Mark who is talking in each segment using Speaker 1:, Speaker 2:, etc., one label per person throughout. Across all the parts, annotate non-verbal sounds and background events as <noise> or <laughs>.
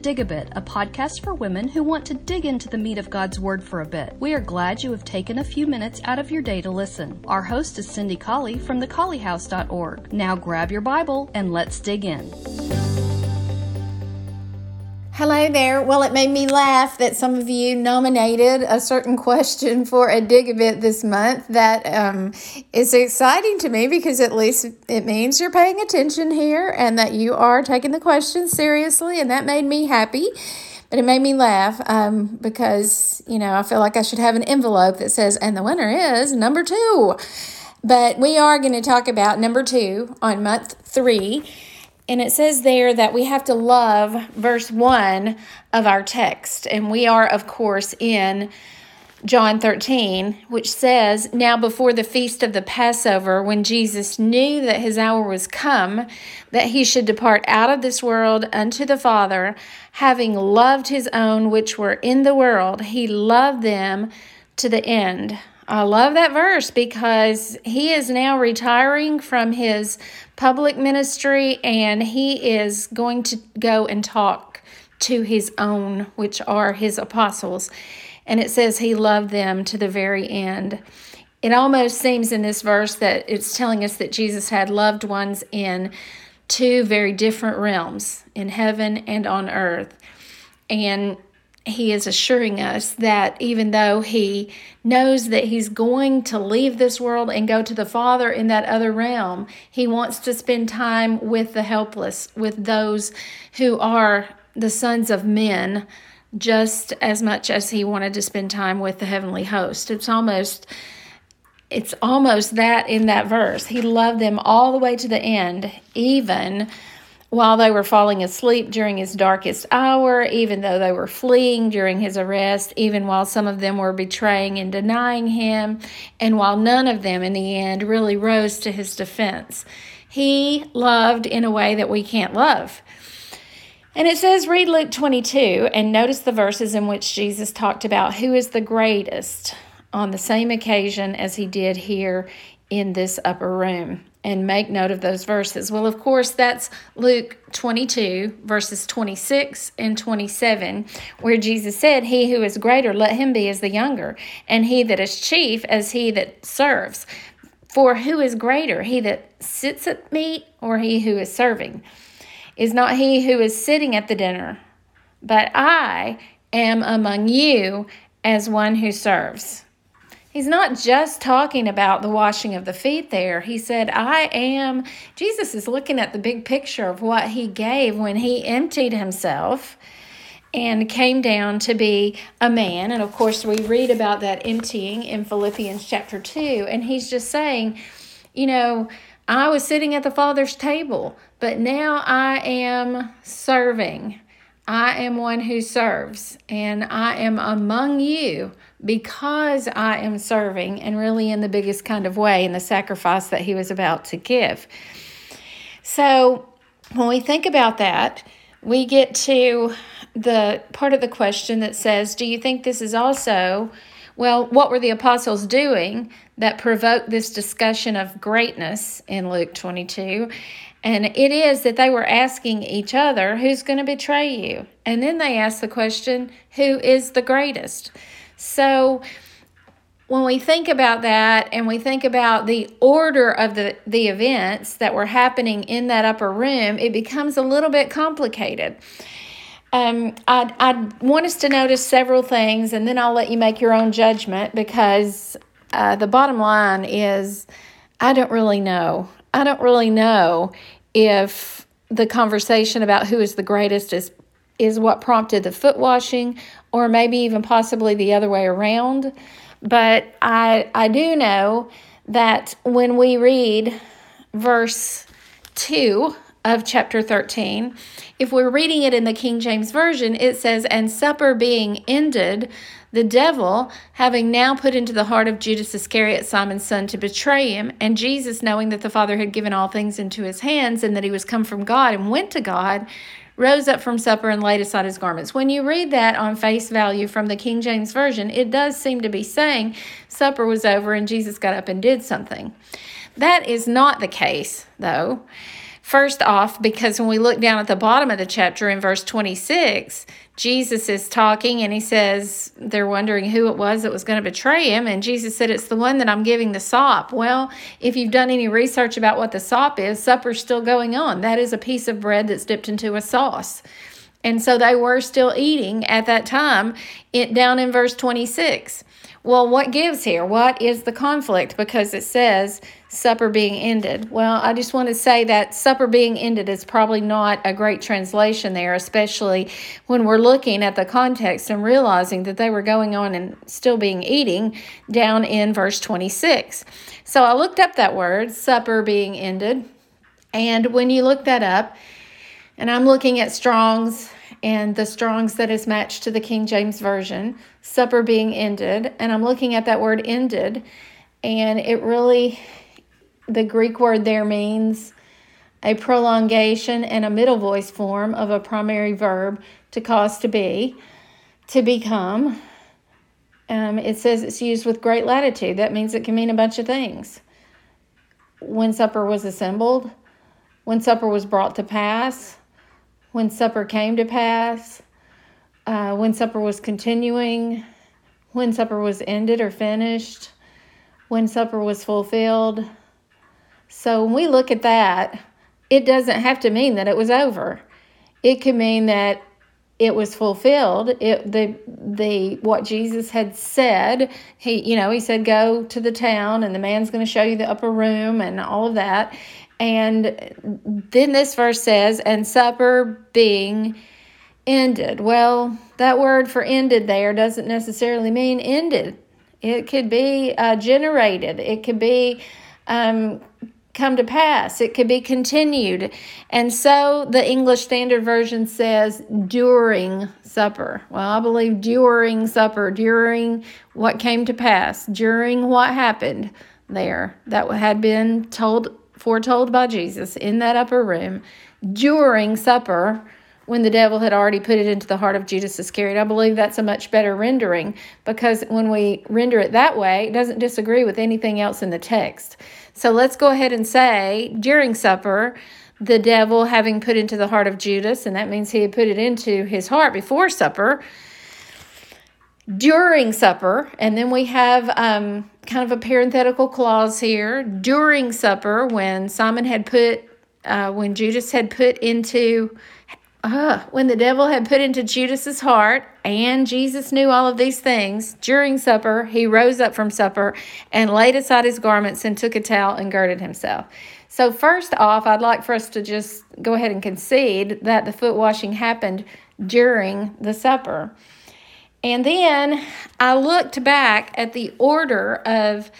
Speaker 1: Dig a Bit, a podcast for women who want to dig into the meat of God's Word for a bit. We are glad you have taken a few minutes out of your day to listen. Our host is Cindy Colley from thecolleyhouse.org. Now grab your Bible and let's dig in.
Speaker 2: Hello there. Well, it made me laugh that some of you nominated a certain question for a dig a bit this month. That um, is exciting to me because at least it means you're paying attention here and that you are taking the question seriously, and that made me happy. But it made me laugh um, because, you know, I feel like I should have an envelope that says, and the winner is number two. But we are going to talk about number two on month three. And it says there that we have to love verse 1 of our text. And we are, of course, in John 13, which says, Now before the feast of the Passover, when Jesus knew that his hour was come, that he should depart out of this world unto the Father, having loved his own which were in the world, he loved them to the end. I love that verse because he is now retiring from his public ministry and he is going to go and talk to his own, which are his apostles. And it says he loved them to the very end. It almost seems in this verse that it's telling us that Jesus had loved ones in two very different realms, in heaven and on earth. And he is assuring us that even though he knows that he's going to leave this world and go to the Father in that other realm, he wants to spend time with the helpless, with those who are the sons of men, just as much as he wanted to spend time with the heavenly host. It's almost it's almost that in that verse. He loved them all the way to the end, even while they were falling asleep during his darkest hour, even though they were fleeing during his arrest, even while some of them were betraying and denying him, and while none of them in the end really rose to his defense. He loved in a way that we can't love. And it says, read Luke 22 and notice the verses in which Jesus talked about who is the greatest on the same occasion as he did here in this upper room and make note of those verses. Well, of course, that's Luke 22, verses 26 and 27, where Jesus said, He who is greater, let him be as the younger, and he that is chief as he that serves. For who is greater, he that sits at meat or he who is serving? Is not he who is sitting at the dinner, but I am among you as one who serves. He's not just talking about the washing of the feet there. He said, I am. Jesus is looking at the big picture of what he gave when he emptied himself and came down to be a man. And of course, we read about that emptying in Philippians chapter 2. And he's just saying, you know, I was sitting at the Father's table, but now I am serving. I am one who serves, and I am among you because I am serving, and really in the biggest kind of way in the sacrifice that he was about to give. So, when we think about that, we get to the part of the question that says, Do you think this is also, well, what were the apostles doing that provoked this discussion of greatness in Luke 22? And it is that they were asking each other, who's going to betray you? And then they asked the question, who is the greatest? So when we think about that and we think about the order of the, the events that were happening in that upper room, it becomes a little bit complicated. Um, I, I want us to notice several things and then I'll let you make your own judgment because uh, the bottom line is I don't really know. I don't really know if the conversation about who is the greatest is is what prompted the foot washing or maybe even possibly the other way around. But I I do know that when we read verse 2 of chapter 13, if we're reading it in the King James Version, it says, And supper being ended, the devil, having now put into the heart of Judas Iscariot, Simon's son, to betray him, and Jesus, knowing that the Father had given all things into his hands and that he was come from God and went to God, rose up from supper and laid aside his garments. When you read that on face value from the King James Version, it does seem to be saying supper was over and Jesus got up and did something. That is not the case, though, First off, because when we look down at the bottom of the chapter in verse 26, Jesus is talking and he says they're wondering who it was that was going to betray him. And Jesus said, It's the one that I'm giving the sop. Well, if you've done any research about what the sop is, supper's still going on. That is a piece of bread that's dipped into a sauce. And so they were still eating at that time, it, down in verse 26. Well, what gives here? What is the conflict? Because it says supper being ended. Well, I just want to say that supper being ended is probably not a great translation there, especially when we're looking at the context and realizing that they were going on and still being eating down in verse 26. So I looked up that word, supper being ended. And when you look that up, and I'm looking at Strong's and the Strong's that is matched to the King James Version, supper being ended. And I'm looking at that word ended, and it really, the Greek word there means a prolongation and a middle voice form of a primary verb to cause to be, to become. Um, it says it's used with great latitude. That means it can mean a bunch of things. When supper was assembled, when supper was brought to pass, when supper came to pass, uh, when supper was continuing, when supper was ended or finished, when supper was fulfilled. So when we look at that, it doesn't have to mean that it was over. It could mean that it was fulfilled. It the the what Jesus had said. He you know he said go to the town and the man's going to show you the upper room and all of that. And then this verse says, and supper being ended. Well, that word for ended there doesn't necessarily mean ended. It could be uh, generated. It could be um, come to pass. It could be continued. And so the English Standard Version says during supper. Well, I believe during supper, during what came to pass, during what happened there that had been told foretold by Jesus in that upper room during supper when the devil had already put it into the heart of Judas Iscariot. I believe that's a much better rendering because when we render it that way, it doesn't disagree with anything else in the text. So let's go ahead and say during supper, the devil having put into the heart of Judas, and that means he had put it into his heart before supper during supper, and then we have um, kind of a parenthetical clause here during supper when Simon had put, uh, when Judas had put into, uh, when the devil had put into Judas's heart, and Jesus knew all of these things. During supper, he rose up from supper and laid aside his garments and took a towel and girded himself. So, first off, I'd like for us to just go ahead and concede that the foot washing happened during the supper. And then I looked back at the order of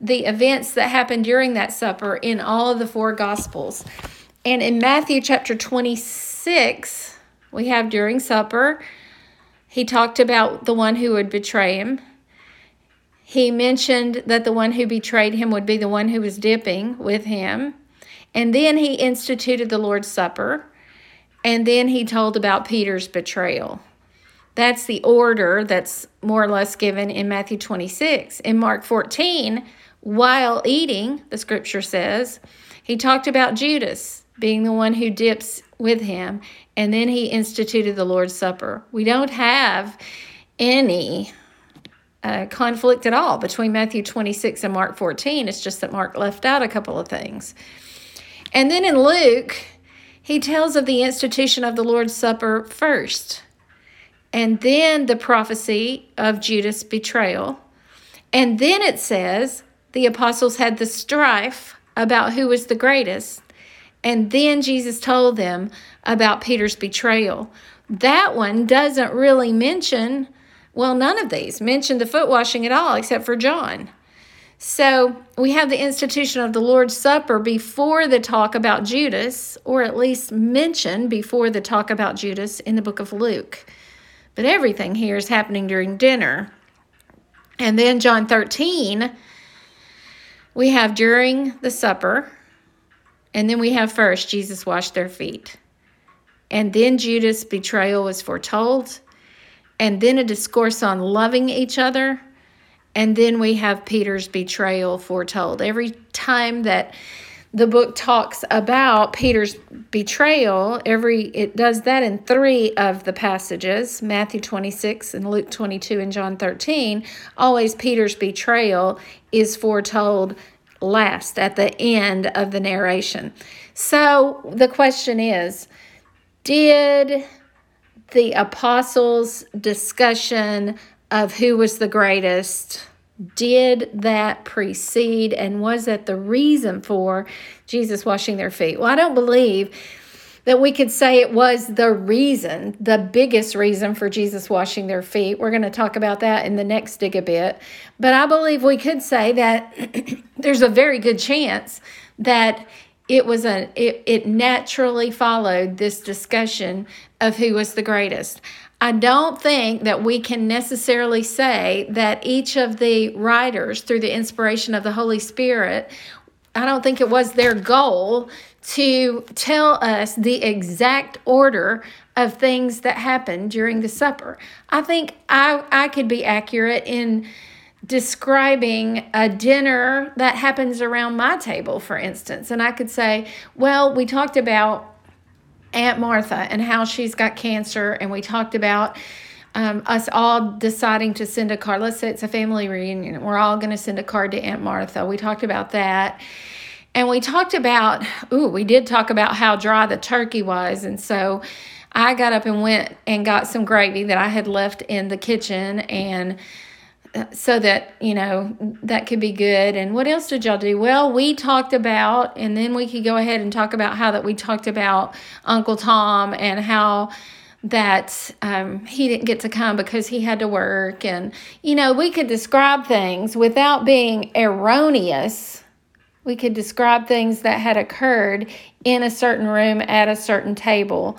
Speaker 2: the events that happened during that supper in all of the four gospels. And in Matthew chapter 26, we have during supper, he talked about the one who would betray him. He mentioned that the one who betrayed him would be the one who was dipping with him. And then he instituted the Lord's Supper. And then he told about Peter's betrayal. That's the order that's more or less given in Matthew 26. In Mark 14, while eating, the scripture says, he talked about Judas being the one who dips with him, and then he instituted the Lord's Supper. We don't have any uh, conflict at all between Matthew 26 and Mark 14. It's just that Mark left out a couple of things. And then in Luke, he tells of the institution of the Lord's Supper first and then the prophecy of Judas' betrayal. And then it says the apostles had the strife about who was the greatest. And then Jesus told them about Peter's betrayal. That one doesn't really mention, well, none of these mention the foot washing at all, except for John. So we have the institution of the Lord's Supper before the talk about Judas, or at least mentioned before the talk about Judas in the book of Luke. But everything here is happening during dinner. And then John 13, we have during the supper. And then we have first, Jesus washed their feet. And then Judas' betrayal was foretold. And then a discourse on loving each other. And then we have Peter's betrayal foretold. Every time that the book talks about Peter's betrayal. Every it does that in three of the passages, Matthew 26 and Luke 22 and John 13. Always Peter's betrayal is foretold last at the end of the narration. So the question is, did the apostles' discussion of who was the greatest did that precede and was that the reason for Jesus washing their feet? Well, I don't believe that we could say it was the reason, the biggest reason for Jesus washing their feet. We're going to talk about that in the next dig a bit. But I believe we could say that <clears throat> there's a very good chance that it was a it, it naturally followed this discussion of who was the greatest. I don't think that we can necessarily say that each of the writers, through the inspiration of the Holy Spirit, I don't think it was their goal to tell us the exact order of things that happened during the supper. I think I, I could be accurate in describing a dinner that happens around my table, for instance. And I could say, well, we talked about Aunt Martha and how she's got cancer, and we talked about um, us all deciding to send a card. Let's say it's a family reunion. We're all going to send a card to Aunt Martha. We talked about that. And we talked about, ooh, we did talk about how dry the turkey was. And so I got up and went and got some gravy that I had left in the kitchen and so that you know that could be good. And what else did y'all do? Well we talked about and then we could go ahead and talk about how that we talked about uncle tom and how that um, he didn't get to come because he had to work. And you know we could describe things without being erroneous we could describe things that had occurred in a certain room at a certain table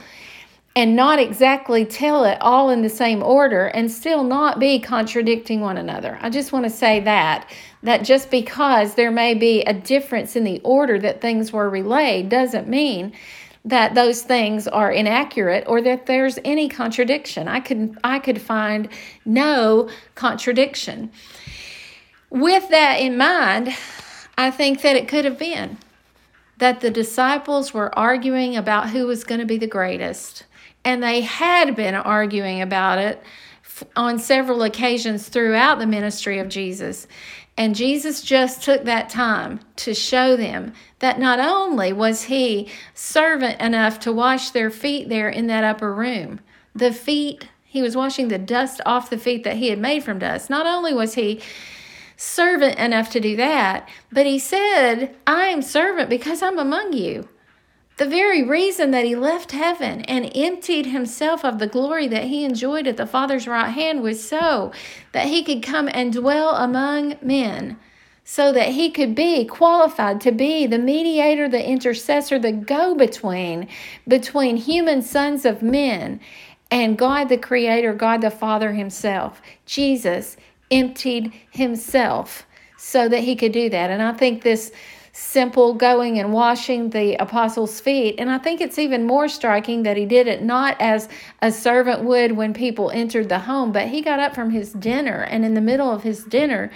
Speaker 2: and not exactly tell it all in the same order and still not be contradicting one another. I just want to say that that just because there may be a difference in the order that things were relayed doesn't mean that those things are inaccurate or that there's any contradiction. I could I could find no contradiction. With that in mind, I think that it could have been that the disciples were arguing about who was going to be the greatest and they had been arguing about it on several occasions throughout the ministry of Jesus. And Jesus just took that time to show them that not only was he servant enough to wash their feet there in that upper room, the feet, he was washing the dust off the feet that he had made from dust. Not only was he servant enough to do that, but he said, I am servant because I'm among you. The very reason that he left heaven and emptied himself of the glory that he enjoyed at the Father's right hand was so that he could come and dwell among men, so that he could be qualified to be the mediator, the intercessor, the go between between human sons of men and God the Creator, God the Father Himself. Jesus emptied Himself so that He could do that. And I think this simple going and washing the apostles' feet. And I think it's even more striking that he did it not as a servant would when people entered the home, but he got up from his dinner and in the middle of his dinner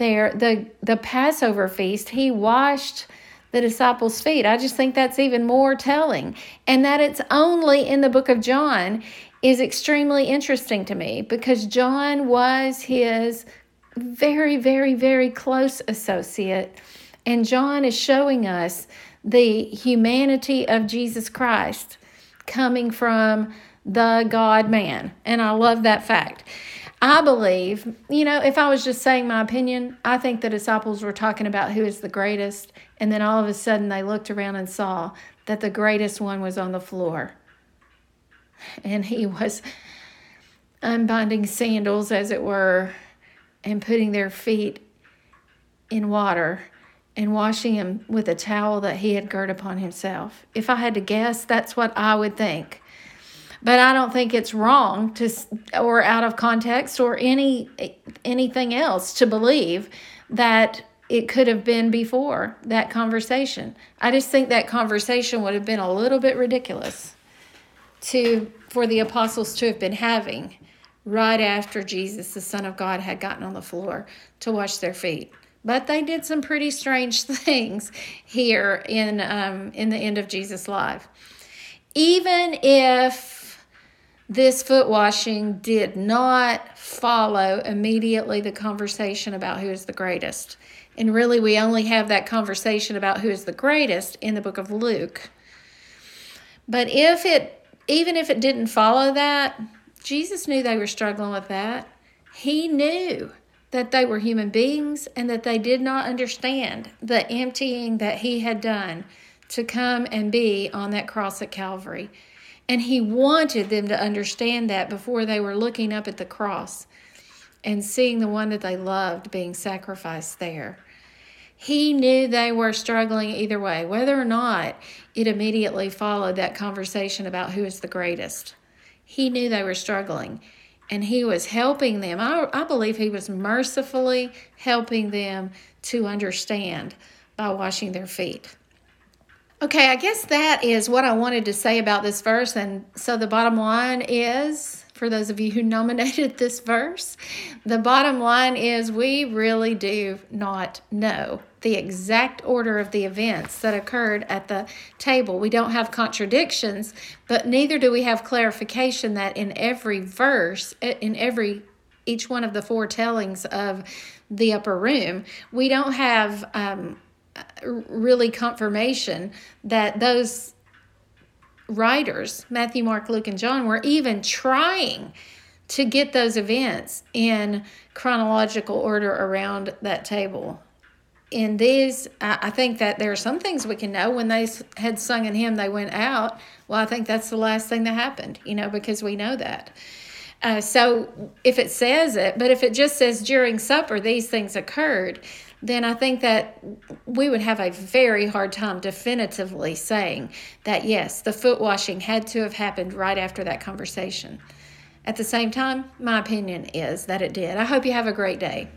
Speaker 2: there the the Passover feast, he washed the disciples' feet. I just think that's even more telling. And that it's only in the book of John is extremely interesting to me because John was his very, very, very close associate and John is showing us the humanity of Jesus Christ coming from the God man. And I love that fact. I believe, you know, if I was just saying my opinion, I think the disciples were talking about who is the greatest. And then all of a sudden they looked around and saw that the greatest one was on the floor. And he was unbinding sandals, as it were, and putting their feet in water and washing them with a towel that he had girt upon himself. If I had to guess, that's what I would think. But I don't think it's wrong to or out of context or any anything else to believe that it could have been before that conversation. I just think that conversation would have been a little bit ridiculous to for the apostles to have been having right after Jesus, the Son of God, had gotten on the floor to wash their feet but they did some pretty strange <laughs> things here in um, in the end of Jesus' life. Even if this foot washing did not follow immediately the conversation about who is the greatest, and really we only have that conversation about who is the greatest in the book of Luke. But if it even if it didn't follow that, Jesus knew they were struggling with that. He knew that they were human beings and that they did not understand the emptying that he had done to come and be on that cross at Calvary. And he wanted them to understand that before they were looking up at the cross and seeing the one that they loved being sacrificed there. He knew they were struggling either way, whether or not it immediately followed that conversation about who is the greatest. He knew they were struggling and he was helping them. I, I believe he was mercifully helping them to understand by washing their feet. Okay, I guess that is what I wanted to say about this verse. And so the bottom line is for those of you who <laughs> nominated this verse, the bottom line is we really do not know the exact order of the events that occurred at the table. We don't have contradictions, but neither do we have clarification that in every verse, in every each one of the four tellings of the upper room, we don't have um, really confirmation that those writers, Matthew, Mark, Luke, and John, were even trying to get those events in chronological order around that table in these, I think that there are some things we can know. When they had sung in hymn, they went out. Well, I think that's the last thing that happened, you know, because we know that. Uh, so if it says it, but if it just says during supper these things occurred, then I think that we would have a very hard time definitively saying that yes, the foot washing had to have happened right after that conversation. At the same time, my opinion is that it did. I hope you have a great day.